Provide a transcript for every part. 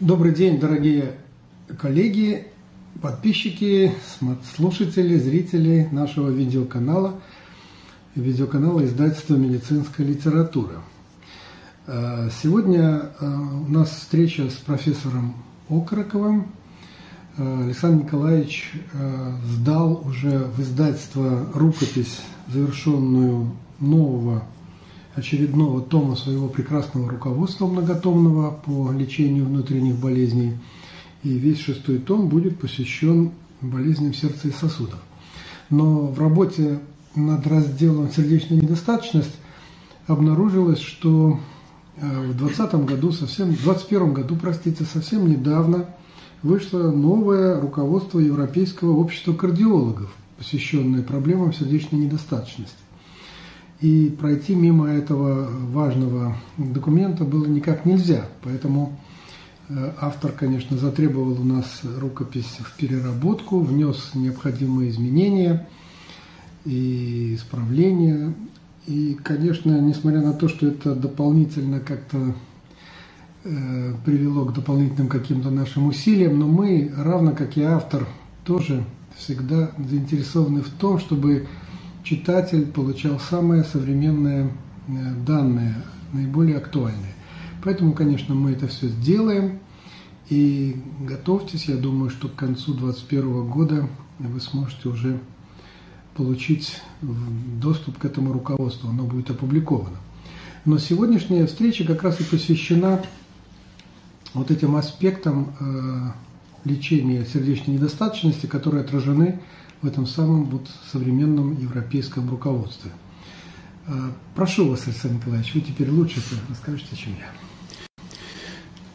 Добрый день, дорогие коллеги, подписчики, слушатели, зрители нашего видеоканала, видеоканала издательства «Медицинская литература». Э, сегодня э, у нас встреча с профессором Окороковым. Э, Александр Николаевич сдал уже в издательство рукопись, завершенную нового очередного тома своего прекрасного руководства многотомного по лечению внутренних болезней. И весь шестой том будет посвящен болезням сердца и сосудов. Но в работе над разделом «Сердечная недостаточность» обнаружилось, что э, в 2020 году, совсем, в 2021 году, простите, совсем недавно вышло новое руководство Европейского общества кардиологов, посвященное проблемам сердечной недостаточности. И пройти мимо этого важного документа было никак нельзя. Поэтому э, автор, конечно, затребовал у нас рукопись в переработку, внес необходимые изменения и исправления. И, конечно, несмотря на то, что это дополнительно как-то э, привело к дополнительным каким-то нашим усилиям, но мы, равно как и автор, тоже всегда заинтересованы в том, чтобы читатель получал самые современные э, данные, наиболее актуальные. Поэтому, конечно, мы это все сделаем. И готовьтесь, я думаю, что к концу 2021 года вы сможете уже получить доступ к этому руководству, оно будет опубликовано. Но сегодняшняя встреча как раз и посвящена вот этим аспектам э, лечения сердечной недостаточности, которые отражены в этом самом вот современном европейском руководстве. А, прошу вас, Александр Николаевич, вы теперь лучше расскажете, чем я.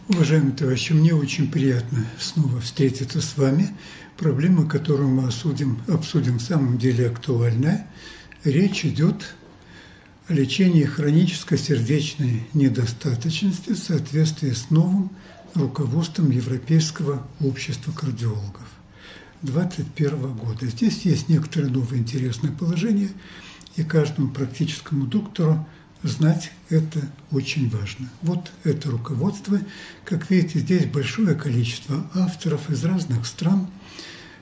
Уважаемые товарищи, мне очень приятно снова встретиться с вами. Проблема, которую мы осудим, обсудим, в самом деле актуальная. Речь идет о лечении хронической сердечной недостаточности в соответствии с новым руководством Европейского общества кардиологов. 2021 года. Здесь есть некоторые новые интересные положения, и каждому практическому доктору знать это очень важно. Вот это руководство. Как видите, здесь большое количество авторов из разных стран.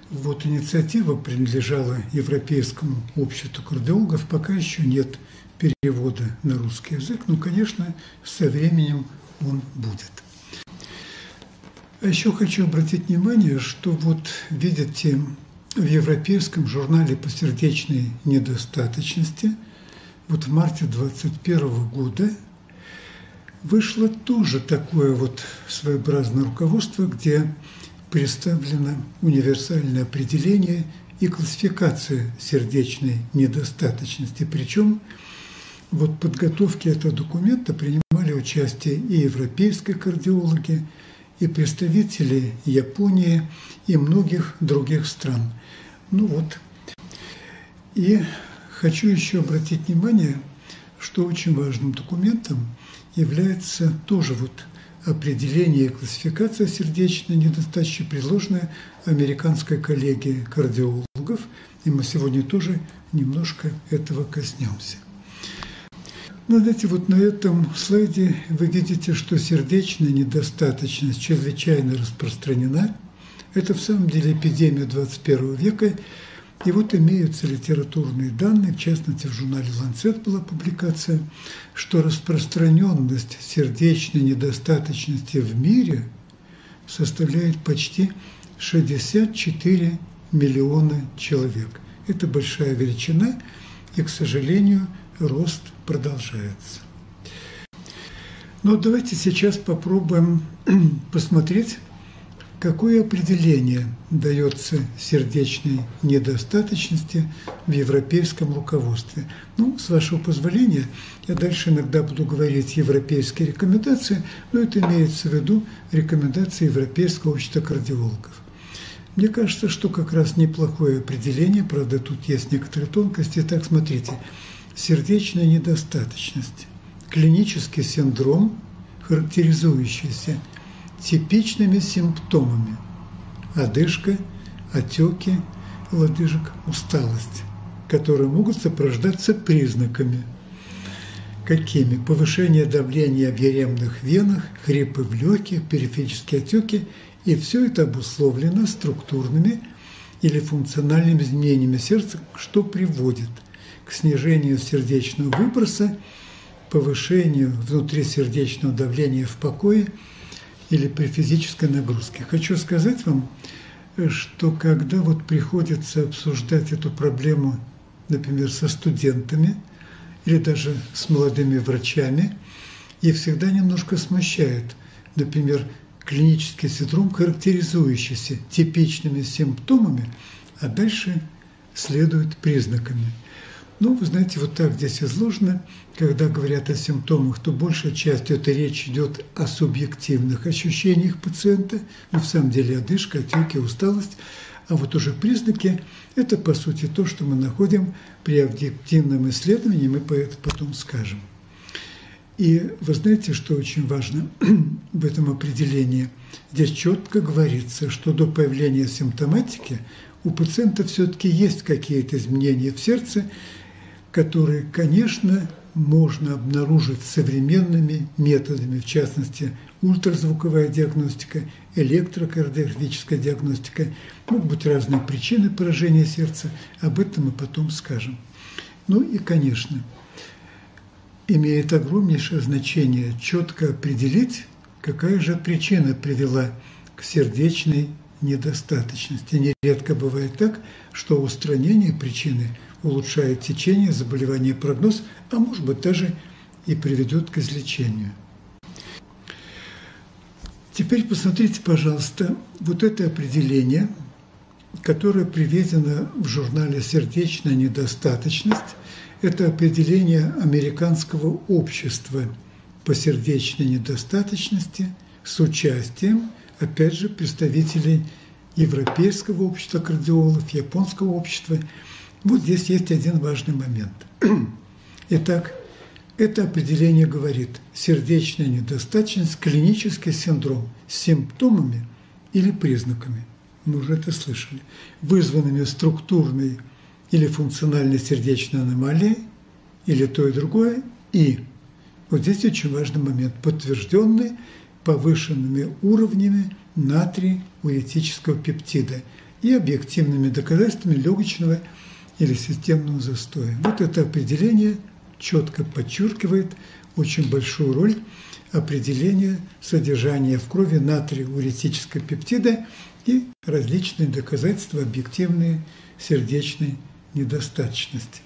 Вот инициатива принадлежала Европейскому обществу кардиологов, пока еще нет перевода на русский язык, но, конечно, со временем он будет. А еще хочу обратить внимание, что вот видите в Европейском журнале по сердечной недостаточности вот в марте 2021 года вышло тоже такое вот своеобразное руководство, где представлено универсальное определение и классификация сердечной недостаточности. Причем вот подготовке этого документа принимали участие и европейские кардиологи, и представители Японии и многих других стран. Ну вот. И хочу еще обратить внимание, что очень важным документом является тоже вот определение и классификация сердечной недостаточности, предложенная американской коллегией кардиологов. И мы сегодня тоже немножко этого коснемся. Ну, знаете, вот на этом слайде вы видите, что сердечная недостаточность чрезвычайно распространена. Это в самом деле эпидемия 21 века. И вот имеются литературные данные, в частности, в журнале «Ланцет» была публикация, что распространенность сердечной недостаточности в мире составляет почти 64 миллиона человек. Это большая величина, и, к сожалению, рост продолжается. Но давайте сейчас попробуем посмотреть, какое определение дается сердечной недостаточности в европейском руководстве. Ну, с вашего позволения, я дальше иногда буду говорить европейские рекомендации, но это имеется в виду рекомендации Европейского общества кардиологов. Мне кажется, что как раз неплохое определение, правда, тут есть некоторые тонкости. Так, смотрите, сердечная недостаточность, клинический синдром, характеризующийся типичными симптомами – одышка, отеки лодыжек, усталость, которые могут сопровождаться признаками Какими? Повышение давления в еремных венах, хрипы в легких, периферические отеки. И все это обусловлено структурными или функциональными изменениями сердца, что приводит снижению сердечного выброса, повышению внутрисердечного давления в покое или при физической нагрузке. Хочу сказать вам, что когда вот приходится обсуждать эту проблему, например, со студентами – или даже с молодыми врачами, и всегда немножко смущает, например, клинический синдром, характеризующийся типичными симптомами, а дальше следует признаками. Ну, вы знаете, вот так здесь изложено, когда говорят о симптомах, то большая часть это речь идет о субъективных ощущениях пациента, но в самом деле одышка, отеки, усталость – а вот уже признаки – это, по сути, то, что мы находим при объективном исследовании, мы потом скажем. И вы знаете, что очень важно в этом определении? Здесь четко говорится, что до появления симптоматики у пациента все-таки есть какие-то изменения в сердце, которые, конечно, можно обнаружить современными методами, в частности, ультразвуковая диагностика, электрокардиографическая диагностика. Могут быть разные причины поражения сердца, об этом мы потом скажем. Ну и, конечно, имеет огромнейшее значение четко определить, какая же причина привела к сердечной недостаточности. Нередко бывает так, что устранение причины улучшает течение заболевания прогноз, а может быть даже и приведет к излечению. Теперь посмотрите, пожалуйста, вот это определение, которое приведено в журнале «Сердечная недостаточность». Это определение американского общества по сердечной недостаточности с участием, опять же, представителей Европейского общества кардиологов, Японского общества. Вот здесь есть один важный момент. Итак, это определение говорит сердечная недостаточность, клинический синдром с симптомами или признаками. Мы уже это слышали. Вызванными структурной или функциональной сердечной аномалией, или то и другое, и вот здесь очень важный момент, подтвержденный повышенными уровнями натрий-уретического пептида и объективными доказательствами легочного или системного застоя. Вот это определение – четко подчеркивает очень большую роль определения содержания в крови натрия-уретического пептида и различные доказательства объективной сердечной недостаточности.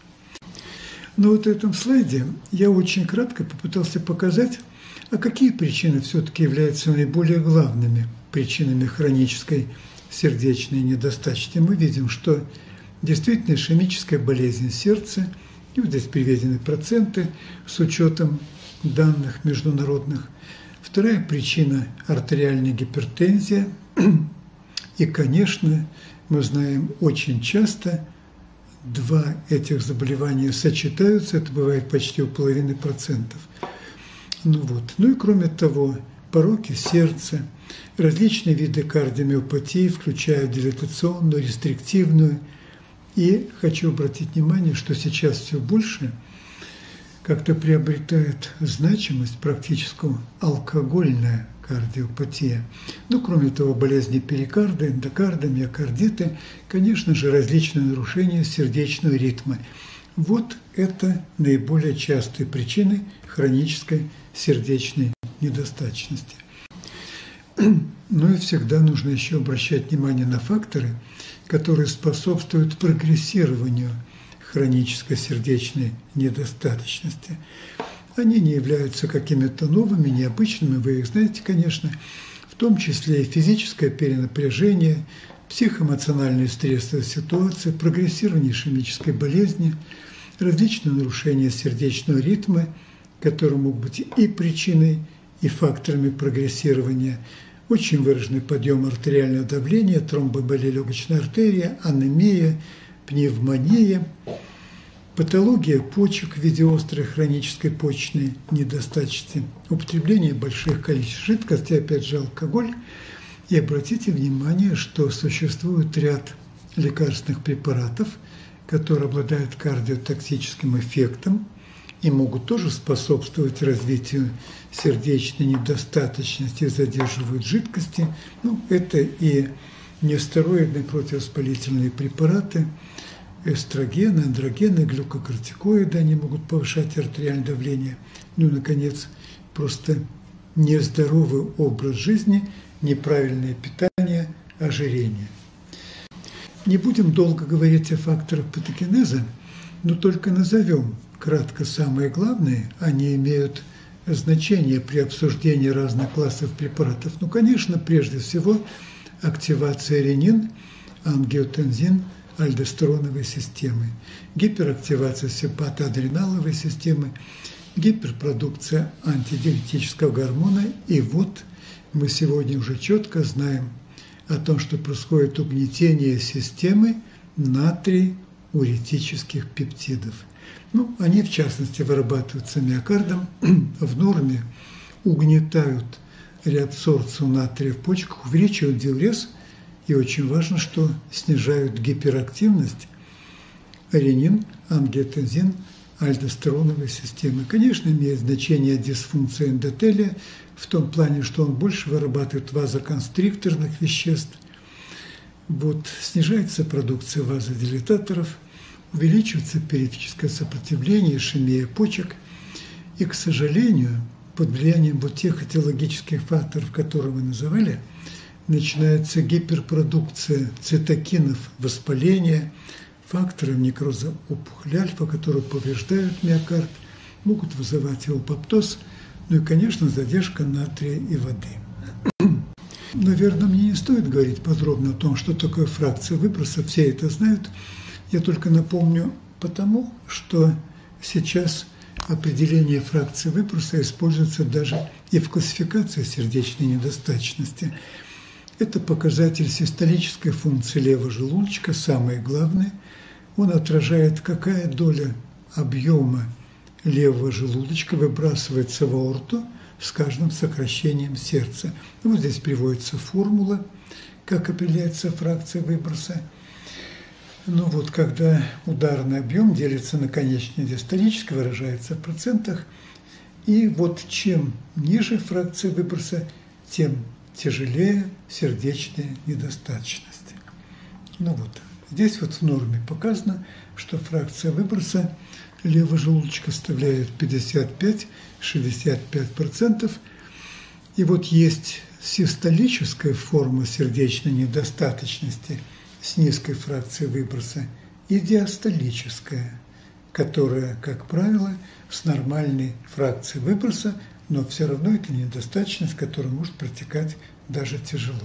Но вот в этом слайде я очень кратко попытался показать, а какие причины все-таки являются наиболее главными причинами хронической сердечной недостаточности. Мы видим, что действительно ишемическая болезнь сердца – и вот здесь приведены проценты с учетом данных международных. Вторая причина – артериальная гипертензия. И, конечно, мы знаем очень часто два этих заболевания сочетаются, это бывает почти у половины процентов. Ну вот. Ну и кроме того, пороки сердца, различные виды кардиомиопатии, включая дилатационную, рестриктивную – и хочу обратить внимание, что сейчас все больше как-то приобретает значимость практическую алкогольная кардиопатия. Ну, кроме того, болезни перикарда, эндокарда, миокардиты, конечно же, различные нарушения сердечного ритма. Вот это наиболее частые причины хронической сердечной недостаточности. Ну и всегда нужно еще обращать внимание на факторы, которые способствуют прогрессированию хронической сердечной недостаточности. Они не являются какими-то новыми, необычными, вы их знаете, конечно, в том числе и физическое перенапряжение, психоэмоциональные стрессовые ситуации, прогрессирование ишемической болезни, различные нарушения сердечного ритма, которые могут быть и причиной, и факторами прогрессирования – очень выраженный подъем артериального давления, тромбоболия легочной артерии, анемия, пневмония, патология почек в виде острой хронической почечной недостаточности, употребление больших количеств жидкости, опять же алкоголь. И обратите внимание, что существует ряд лекарственных препаратов, которые обладают кардиотоксическим эффектом, и могут тоже способствовать развитию сердечной недостаточности, задерживают жидкости. Ну, это и нестероидные противовоспалительные препараты, эстрогены, андрогены, глюкокортикоиды, они могут повышать артериальное давление. Ну и, наконец, просто нездоровый образ жизни, неправильное питание, ожирение. Не будем долго говорить о факторах патогенеза, но только назовем кратко самые главные. Они имеют значение при обсуждении разных классов препаратов. Ну, конечно, прежде всего активация ренин, ангиотензин, альдостероновой системы, гиперактивация сепатоадреналовой системы, гиперпродукция антидиуретического гормона. И вот мы сегодня уже четко знаем о том, что происходит угнетение системы натрий-уретических пептидов. Ну, они, в частности, вырабатываются миокардом, в норме угнетают реабсорбцию натрия в почках, увеличивают диурез, и очень важно, что снижают гиперактивность ренин, ангиотензин, альдостероновой системы. Конечно, имеет значение дисфункция эндотелия в том плане, что он больше вырабатывает вазоконстрикторных веществ. Вот, снижается продукция вазодилататоров, увеличивается периферическое сопротивление, ишемия почек. И, к сожалению, под влиянием вот тех этиологических факторов, которые вы называли, начинается гиперпродукция цитокинов, воспаления, факторов некроза опухоли альфа, которые повреждают миокард, могут вызывать эупоптоз, ну и, конечно, задержка натрия и воды. Наверное, мне не стоит говорить подробно о том, что такое фракция выброса, все это знают. Я только напомню потому, что сейчас – определение фракции выброса используется даже и в классификации сердечной недостаточности. Это показатель систолической функции левого желудочка, самое главное. Он отражает, какая доля объема левого желудочка выбрасывается в аорту с каждым сокращением сердца. Вот здесь приводится формула, как определяется фракция выброса – ну вот, когда ударный объем делится на конечный диастолический, выражается в процентах, и вот чем ниже фракция выброса, тем тяжелее сердечная недостаточность. Ну вот, здесь вот в норме показано, что фракция выброса левого желудочка составляет 55-65%. И вот есть систолическая форма сердечной недостаточности – с низкой фракцией выброса и диастолическая, которая, как правило, с нормальной фракцией выброса, но все равно это недостаточность, которая может протекать даже тяжело.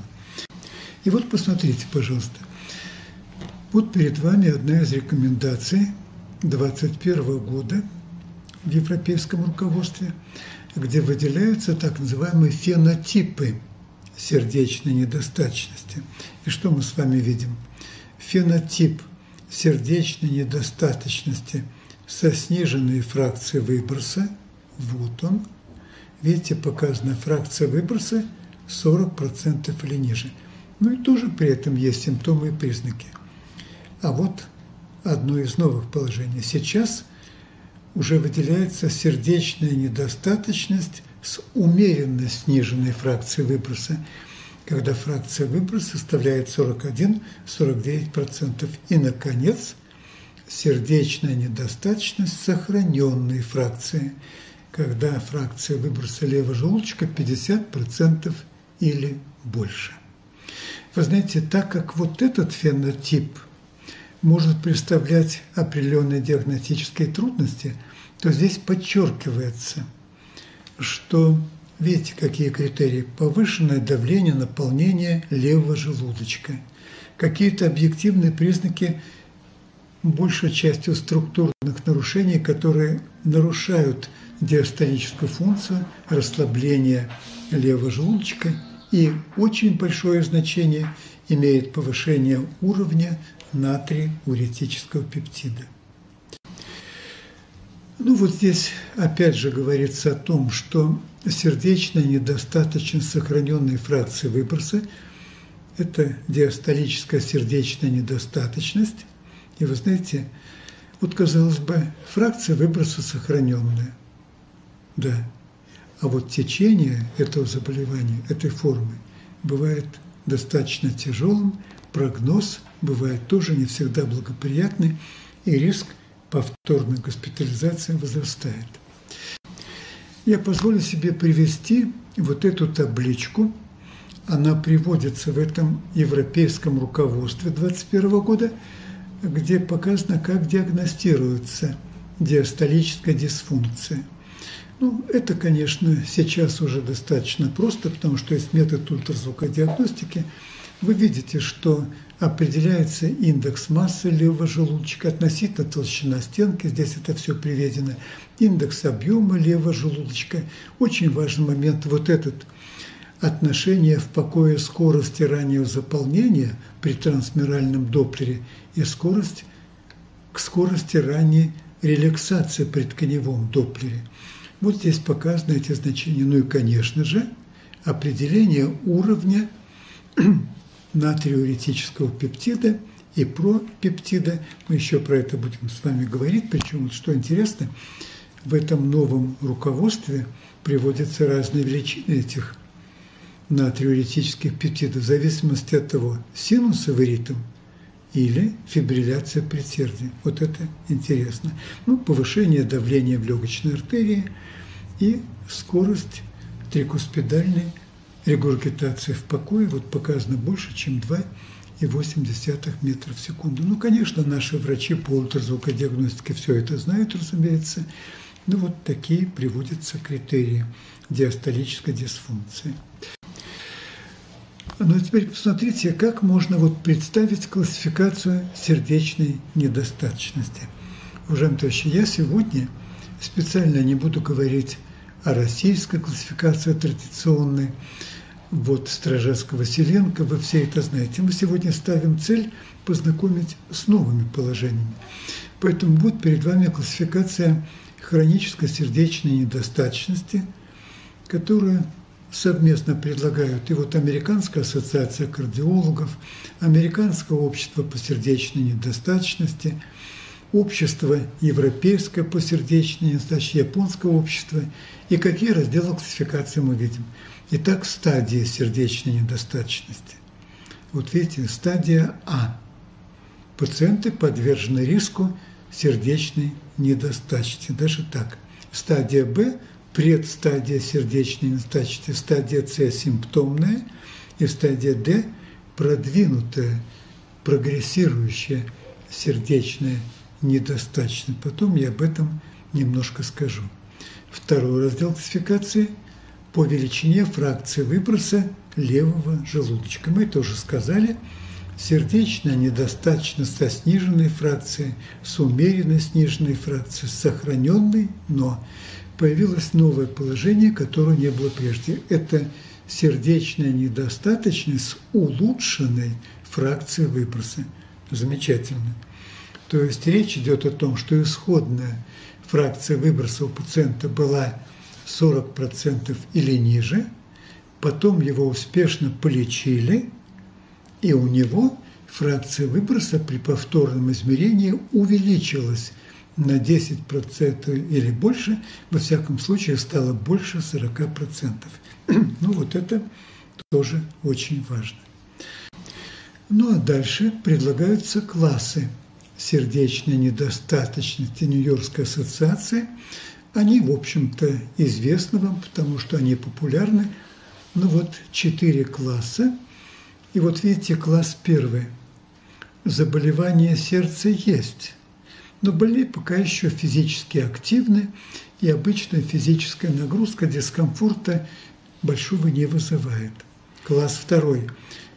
И вот посмотрите, пожалуйста. Вот перед вами одна из рекомендаций 2021 года в европейском руководстве, где выделяются так называемые фенотипы сердечной недостаточности. И что мы с вами видим? Фенотип сердечной недостаточности со сниженной фракцией выброса, вот он, видите, показана фракция выброса 40% или ниже. Ну и тоже при этом есть симптомы и признаки. А вот одно из новых положений. Сейчас уже выделяется сердечная недостаточность с умеренно сниженной фракцией выброса, когда фракция выброса составляет 41-49%. И, наконец, сердечная недостаточность сохраненной фракции, когда фракция выброса левого желудочка 50% или больше. Вы знаете, так как вот этот фенотип может представлять определенные диагностические трудности, то здесь подчеркивается – что, видите, какие критерии? Повышенное давление, наполнение левого желудочка. Какие-то объективные признаки большей частью структурных нарушений, которые нарушают диастолическую функцию, расслабление левого желудочка и очень большое значение имеет повышение уровня натрий-уретического пептида. Ну вот здесь опять же говорится о том, что сердечная недостаточность сохраненной фракции выброса – это диастолическая сердечная недостаточность. И вы знаете, Вот, казалось бы, фракция выброса сохраненная. Да. А вот течение этого заболевания, этой формы, бывает достаточно тяжелым, прогноз бывает тоже не всегда благоприятный, и риск повторной госпитализации возрастает. Я позволю себе привести вот эту табличку. Она приводится в этом европейском руководстве 2021 года, где показано, как диагностируется диастолическая дисфункция. Ну, это, конечно, сейчас уже достаточно просто, потому что есть метод ультразвукодиагностики. Вы видите, что определяется индекс массы левого желудочка относительно толщина стенки, здесь это все приведено, индекс объема левого желудочка. Очень важный момент вот этот отношение в покое скорости раннего заполнения при трансмиральном доплере и скорость к скорости ранней релаксации при тканевом доплере. Вот здесь показаны эти значения. Ну и, конечно же, определение уровня натриуретического пептида и пропептида. Мы еще про это будем с вами говорить. Причем, что интересно, в этом новом руководстве приводятся разные величины этих натриуретических пептидов в зависимости от того, синусовый ритм или фибрилляция предсердия. Вот это интересно. Ну, повышение давления в легочной артерии и скорость трикуспидальной регургитации в покое вот показано больше, чем 2,8 метров в секунду. Ну, конечно, наши врачи по ультразвукодиагностике все это знают, разумеется. Ну, вот такие приводятся критерии диастолической дисфункции. Ну, а теперь посмотрите, как можно вот представить классификацию сердечной недостаточности. Уважаемые товарищи, я сегодня специально не буду говорить о российской классификации традиционной, вот Стражевского-Василенко, вы все это знаете. Мы сегодня ставим цель познакомить с новыми положениями. Поэтому будет перед вами классификация хронической сердечной недостаточности, которую совместно предлагают и вот Американская ассоциация кардиологов, Американское общество по сердечной недостаточности – общество европейское по сердечной недостаточности, японское общество и какие разделы классификации мы видим. Итак, стадия сердечной недостаточности. Вот видите, стадия А. Пациенты подвержены риску сердечной недостаточности. Даже так. Стадия Б – предстадия сердечной недостаточности. Стадия С – симптомная. И стадия Д – продвинутая, прогрессирующая сердечная недостаточно. Потом я об этом немножко скажу. Второй раздел классификации по величине фракции выброса левого желудочка. Мы тоже сказали, сердечная недостаточность со сниженной фракцией, с умеренной сниженной фракцией, с сохраненной, но появилось новое положение, которого не было прежде. Это сердечная недостаточность с улучшенной фракцией выброса. Замечательно. То есть речь идет о том, что исходная фракция выброса у пациента была 40% или ниже, потом его успешно полечили, и у него фракция выброса при повторном измерении увеличилась на 10% или больше, во всяком случае стало больше 40%. ну вот это тоже очень важно. Ну а дальше предлагаются классы сердечной недостаточности Нью-Йоркской ассоциации. Они, в общем-то, известны вам, потому что они популярны. Ну вот четыре класса. И вот видите, класс первый. Заболевания сердца есть, но больные пока еще физически активны, и обычная физическая нагрузка дискомфорта большого не вызывает. Класс второй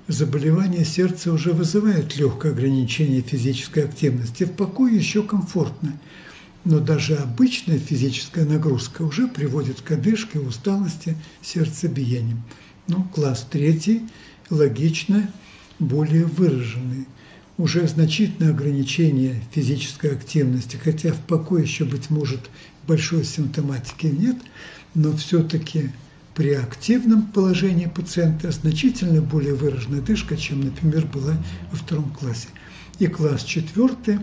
заболевание сердца уже вызывает легкое ограничение физической активности. В покое еще комфортно, но даже обычная физическая нагрузка уже приводит к одышке, усталости, сердцебиением. Ну, класс третий, логично, более выраженный. Уже значительное ограничение физической активности, хотя в покое еще, быть может, большой симптоматики нет, но все-таки при активном положении пациента значительно более выраженная дышка, чем, например, была во втором классе. И класс четвертый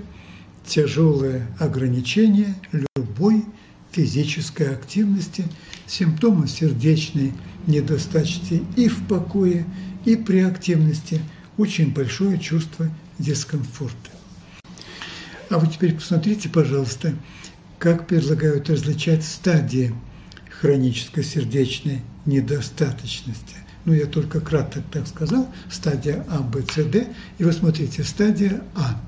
тяжелое ограничение любой физической активности, симптомы сердечной недостаточности и в покое, и при активности, очень большое чувство дискомфорта. А вот теперь посмотрите, пожалуйста, как предлагают различать стадии хронической сердечной недостаточности. Ну, я только кратко так сказал, стадия А, Б, С, Д. И вы смотрите, стадия А.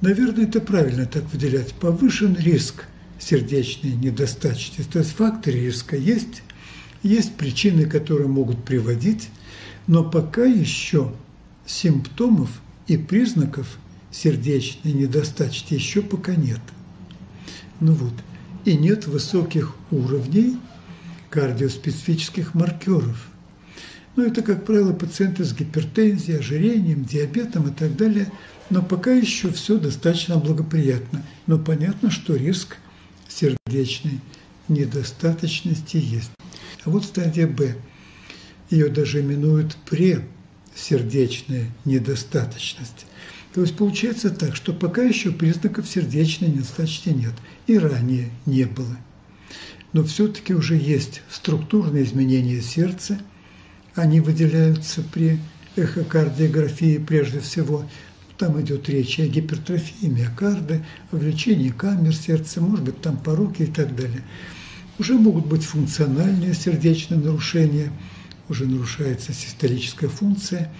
Наверное, это правильно так выделять. Повышен риск сердечной недостаточности. То есть факторы риска есть, есть причины, которые могут приводить, но пока еще симптомов и признаков сердечной недостаточности еще пока нет. Ну вот, и нет высоких уровней кардиоспецифических маркеров. Ну, это, как правило, пациенты с гипертензией, ожирением, диабетом и так далее. Но пока еще все достаточно благоприятно. Но понятно, что риск сердечной недостаточности есть. А вот стадия Б. Ее даже именуют пресердечная недостаточность. То есть получается так, что пока еще признаков сердечной недостаточности нет. И ранее не было. Но все-таки уже есть структурные изменения сердца. Они выделяются при эхокардиографии прежде всего. Там идет речь о гипертрофии миокарда, о влечении камер сердца, может быть, там пороки и так далее. Уже могут быть функциональные сердечные нарушения, уже нарушается систолическая функция,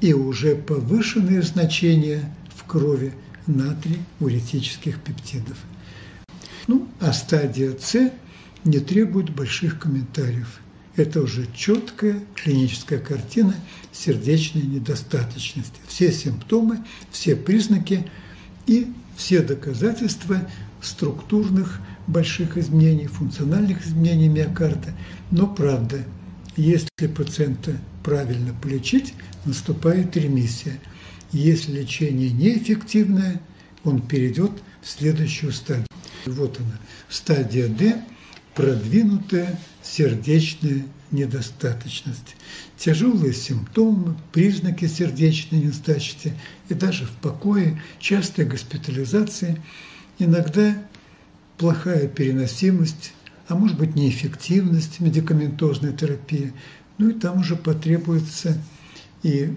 и уже повышенные значения в крови натрий уретических пептидов. Ну, а стадия С не требует больших комментариев – это уже четкая клиническая картина сердечной недостаточности. Все симптомы, все признаки и все доказательства структурных больших изменений, функциональных изменений миокарда. Но правда, если пациента правильно полечить, наступает ремиссия. Если лечение неэффективное, он перейдет в следующую стадию. Вот она, стадия D – продвинутая сердечная недостаточность, тяжелые симптомы, признаки сердечной недостаточности и даже в покое, частая госпитализация, иногда плохая переносимость, а может быть неэффективность медикаментозной терапии. Ну и там уже потребуются и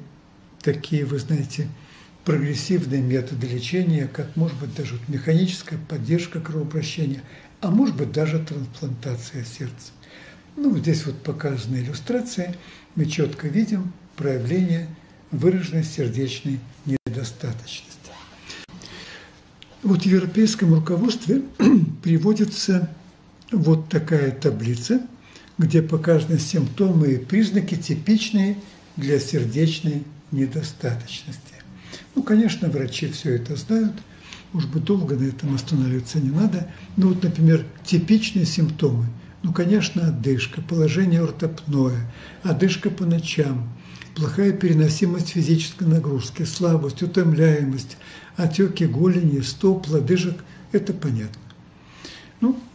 такие, вы знаете, прогрессивные методы лечения, как может быть даже механическая поддержка кровообращения, а может быть даже трансплантация сердца. Ну, здесь вот показана иллюстрация, мы четко видим проявление выраженной сердечной недостаточности. Вот в европейском руководстве приводится вот такая таблица, где показаны симптомы и признаки, типичные для сердечной недостаточности. Ну, конечно, врачи все это знают – может быть, долго на этом останавливаться не надо. Ну вот, например, типичные симптомы. Ну, конечно, одышка, положение ортопное, одышка по ночам, плохая переносимость физической нагрузки, слабость, утомляемость, отеки голени, стоп, лодыжек – это понятно.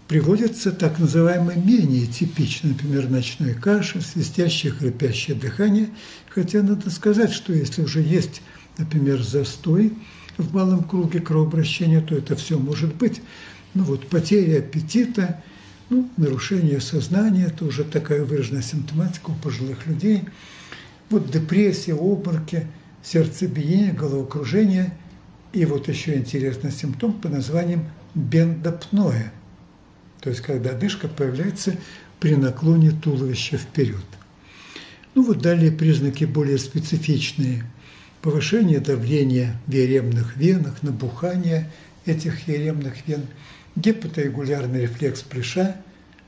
Приводятся так называемые менее типичные, например, ночной кашель, свистящее, хрипящее дыхание. Хотя надо сказать, что если уже есть, например, застой – в малом круге кровообращения, то это все может быть. Ну вот потеря аппетита, ну, нарушение сознания, это уже такая выраженная симптоматика у пожилых людей. Вот депрессия, обмороки, сердцебиение, головокружение. И вот еще интересный симптом по названием бендопноя. То есть, когда одышка появляется при наклоне туловища вперед. Ну вот далее признаки более специфичные – повышение давления в еремных венах, набухание этих еремных вен, гепатоэгулярный рефлекс плеша,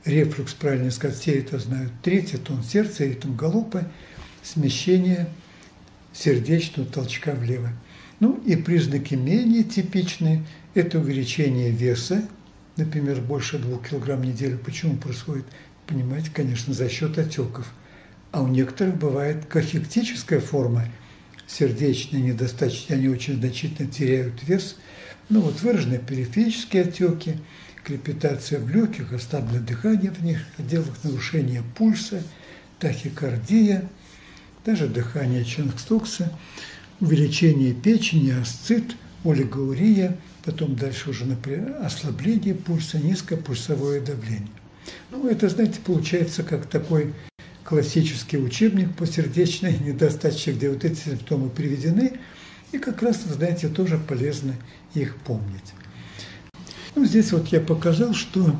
рефлюкс, правильно сказать, все это знают, третий тон сердца, ритм галопа, смещение сердечного толчка влево. Ну и признаки менее типичные – это увеличение веса, например, больше 2 кг в неделю. Почему происходит? Понимаете, конечно, за счет отеков. А у некоторых бывает кахектическая форма – сердечные недостаточности, они очень значительно теряют вес. Ну вот выраженные периферические отеки, крепитация в легких, ослабленное дыхание в них отделах, нарушение пульса, тахикардия, даже дыхание Чангстокса, увеличение печени, асцит, олигоурия, потом дальше уже например, ослабление пульса, низкое пульсовое давление. Ну, это, знаете, получается как такой классический учебник по сердечной недостаточности, где вот эти симптомы приведены, и как раз, вы знаете, тоже полезно их помнить. Ну, здесь вот я показал, что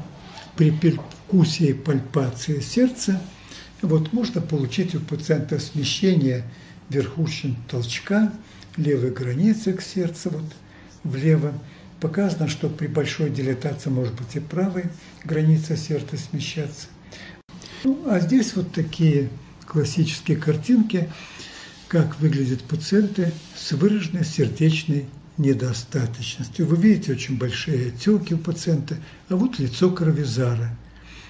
при перкуссии пальпации сердца вот можно получить у пациента смещение верхушин толчка, левой границы к сердцу, вот влево. Показано, что при большой дилатации может быть и правая граница сердца смещаться. Ну, а здесь вот такие классические картинки, как выглядят пациенты с выраженной сердечной недостаточностью. Вы видите очень большие отеки у пациента, а вот лицо кровизара.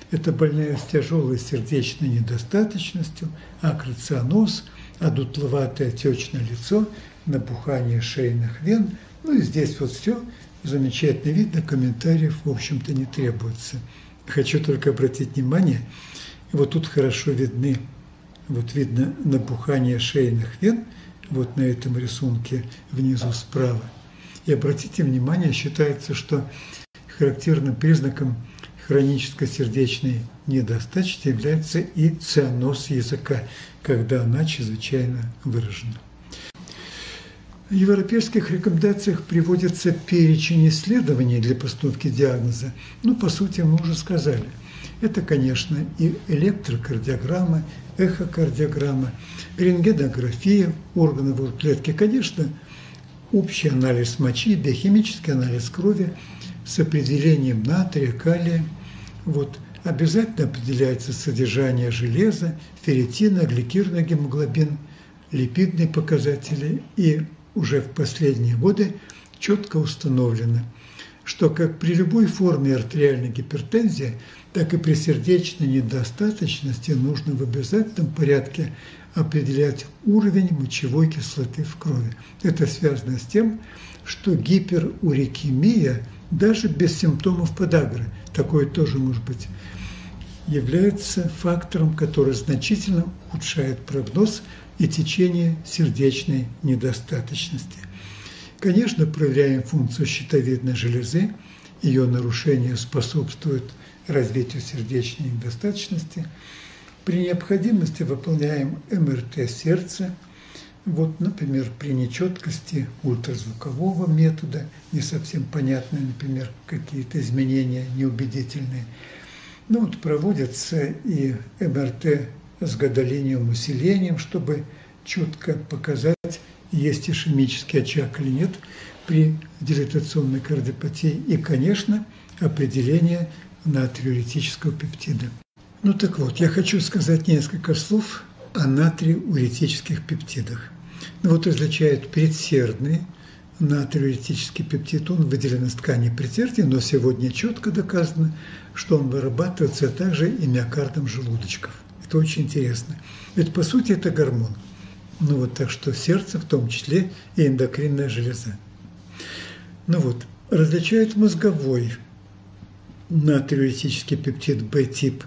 Это больная с тяжелой сердечной недостаточностью, акроцианоз, одутловатое отечное лицо, набухание шейных вен. Ну и здесь вот все замечательно видно, комментариев, в общем-то, не требуется. Хочу только обратить внимание, вот тут хорошо видны, вот видно набухание шейных вен, вот на этом рисунке внизу справа. И обратите внимание, считается, что характерным признаком хронической сердечной недостаточности является и цианоз языка, когда она чрезвычайно выражена. В европейских рекомендациях приводится перечень исследований для постановки диагноза. Ну, по сути, мы уже сказали. Это, конечно, и электрокардиограмма, эхокардиограмма, рентгенография органов клетки, конечно, общий анализ мочи, биохимический анализ крови с определением натрия, калия. Вот. Обязательно определяется содержание железа, ферритина, гликированный гемоглобин, липидные показатели и уже в последние годы четко установлено, что как при любой форме артериальной гипертензии, так и при сердечной недостаточности нужно в обязательном порядке определять уровень мочевой кислоты в крови. Это связано с тем, что гиперурикемия даже без симптомов подагры, такое тоже может быть, является фактором, который значительно ухудшает прогноз и течение сердечной недостаточности. Конечно, проверяем функцию щитовидной железы, ее нарушение способствует развитию сердечной недостаточности. При необходимости выполняем МРТ сердца, вот, например, при нечеткости ультразвукового метода, не совсем понятные, например, какие-то изменения неубедительные. Ну вот проводятся и МРТ с гадолиниевым усилением, чтобы четко показать, есть ишемический очаг или нет при дилатационной кардиопатии. И, конечно, определение натриуретического пептида. Ну так вот, я хочу сказать несколько слов о натриуретических пептидах. Ну вот различают предсердный натриуретический пептид, он выделен из ткани предсердия, но сегодня четко доказано, что он вырабатывается также и миокардом желудочков. Это очень интересно. Ведь по сути это гормон. Ну вот так что сердце в том числе и эндокринная железа. Ну вот, различают мозговой натриуретический пептид B-тип.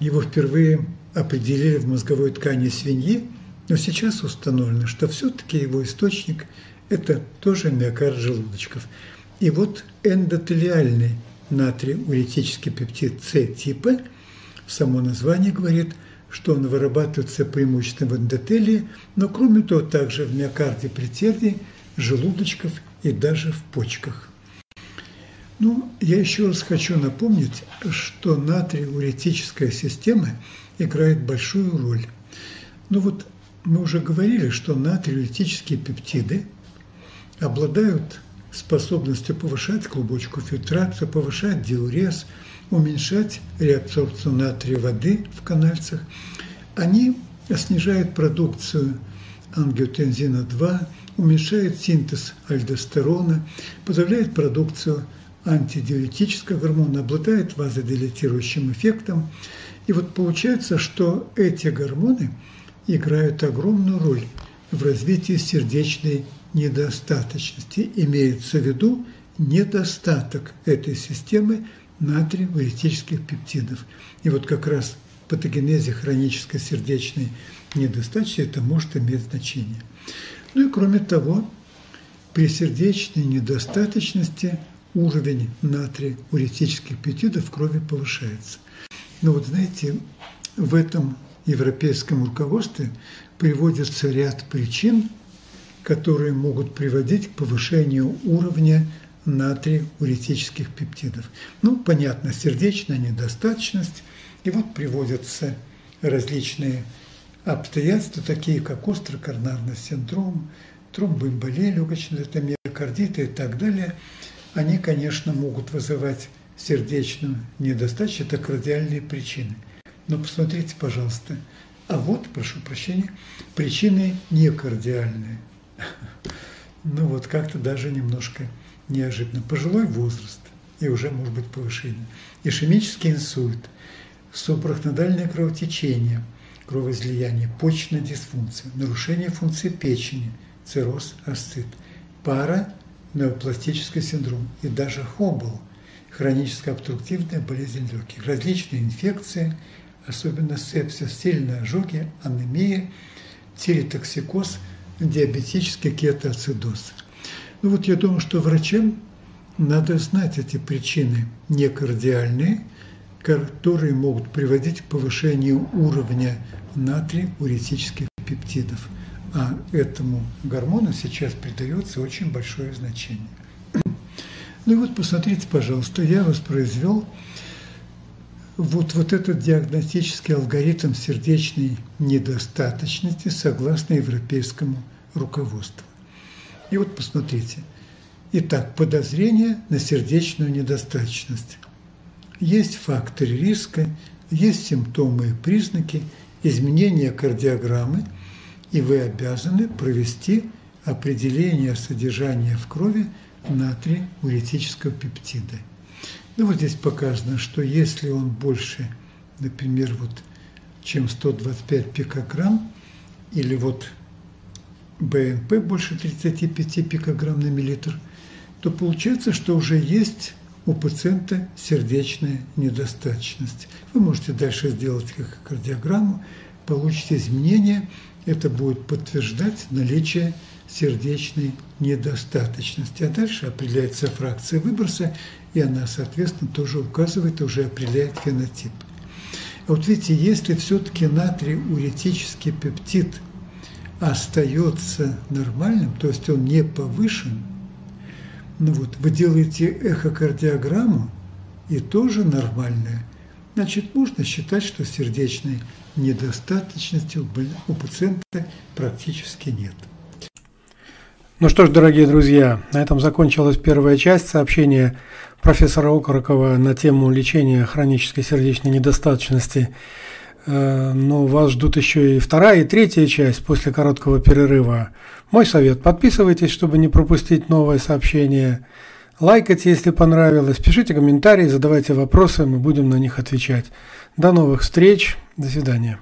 Его впервые определили в мозговой ткани свиньи, но сейчас установлено, что все-таки его источник – это тоже миокард желудочков. И вот эндотелиальный натриуретический пептид С-типа – Само название говорит, что он вырабатывается преимущественно в эндотелии, но кроме того также в миокарде предсердий, желудочков и даже в почках. Ну, я еще раз хочу напомнить, что натриуретическая система играет большую роль. Ну вот мы уже говорили, что натриуретические пептиды обладают способностью повышать клубочку фильтрацию, повышать диурез, уменьшать реабсорбцию натрия воды в канальцах. Они снижают продукцию ангиотензина-2, уменьшают синтез альдостерона, подавляют продукцию антидиуретического гормона, обладает вазодилатирующим эффектом. И вот получается, что эти гормоны играют огромную роль в развитии сердечной недостаточности. Имеется в виду недостаток этой системы натриево-эретических пептидов. И вот как раз патогенезе хронической сердечной недостаточности это может иметь значение. Ну и кроме того, При сердечной недостаточности уровень натрия уретических пептидов в крови повышается. Но вот знаете, в этом европейском руководстве приводится ряд причин, которые могут приводить к повышению уровня натрия уретических пептидов. Ну, понятно, сердечная недостаточность, и вот приводятся различные обстоятельства, такие как острокоронарный синдром, тромбоэмболия легочная, миокардиты и так далее, они, конечно, могут вызывать сердечную недостаточность, это кардиальные причины. Но посмотрите, пожалуйста, а вот, прошу прощения, причины не кардиальные. Ну вот как-то даже немножко неожиданно. Пожилой возраст и уже может быть повышение. Ишемический инсульт, субрахнодальное кровотечение, кровоизлияние, почечная дисфункция, нарушение функции печени, цирроз, асцит, пара, неопластический синдром и даже хоббл, хроническая обструктивная болезнь легких, различные инфекции, особенно сепсис, сильные ожоги, анемия, тиреотоксикоз, диабетический кетоацидоз. Ну вот я думаю, что врачам надо знать эти причины некардиальные, которые могут приводить к повышению уровня натрия уретических пептидов. А этому гормону сейчас придается очень большое значение. Ну и вот посмотрите, пожалуйста, я воспроизвел вот, вот этот диагностический алгоритм сердечной недостаточности согласно европейскому руководству. И вот посмотрите. Итак, подозрение на сердечную недостаточность. Есть факторы риска, есть симптомы и признаки изменения кардиограммы, и вы обязаны провести определение содержания в крови натрия уретического пептида. Ну вот здесь показано, что если он больше, например, вот чем 125 пикограмм, или вот БНП больше 35 пикограмм на миллилитр, то получается, что уже есть у пациента сердечная недостаточность. Вы можете дальше сделать кардиограмму, получите изменения, это будет подтверждать наличие сердечной недостаточности. А дальше определяется фракция выброса, и она, соответственно, тоже указывает, уже определяет фенотип. А вот видите, если все-таки натрий уретический пептид – остается нормальным, то есть он не повышен, ну вот, вы делаете эхокардиограмму, и тоже нормальная, значит, можно считать, что сердечной недостаточности у пациента практически нет. Ну что ж, дорогие друзья, на этом закончилась первая часть сообщения профессора Окорокова на тему лечения хронической сердечной недостаточности Э, но вас ждут еще и вторая и третья часть после короткого перерыва. Мой совет – подписывайтесь, чтобы не пропустить новое сообщение. Лайкайте, если понравилось. Пишите комментарии, задавайте вопросы, мы будем на них отвечать. До новых встреч. До свидания.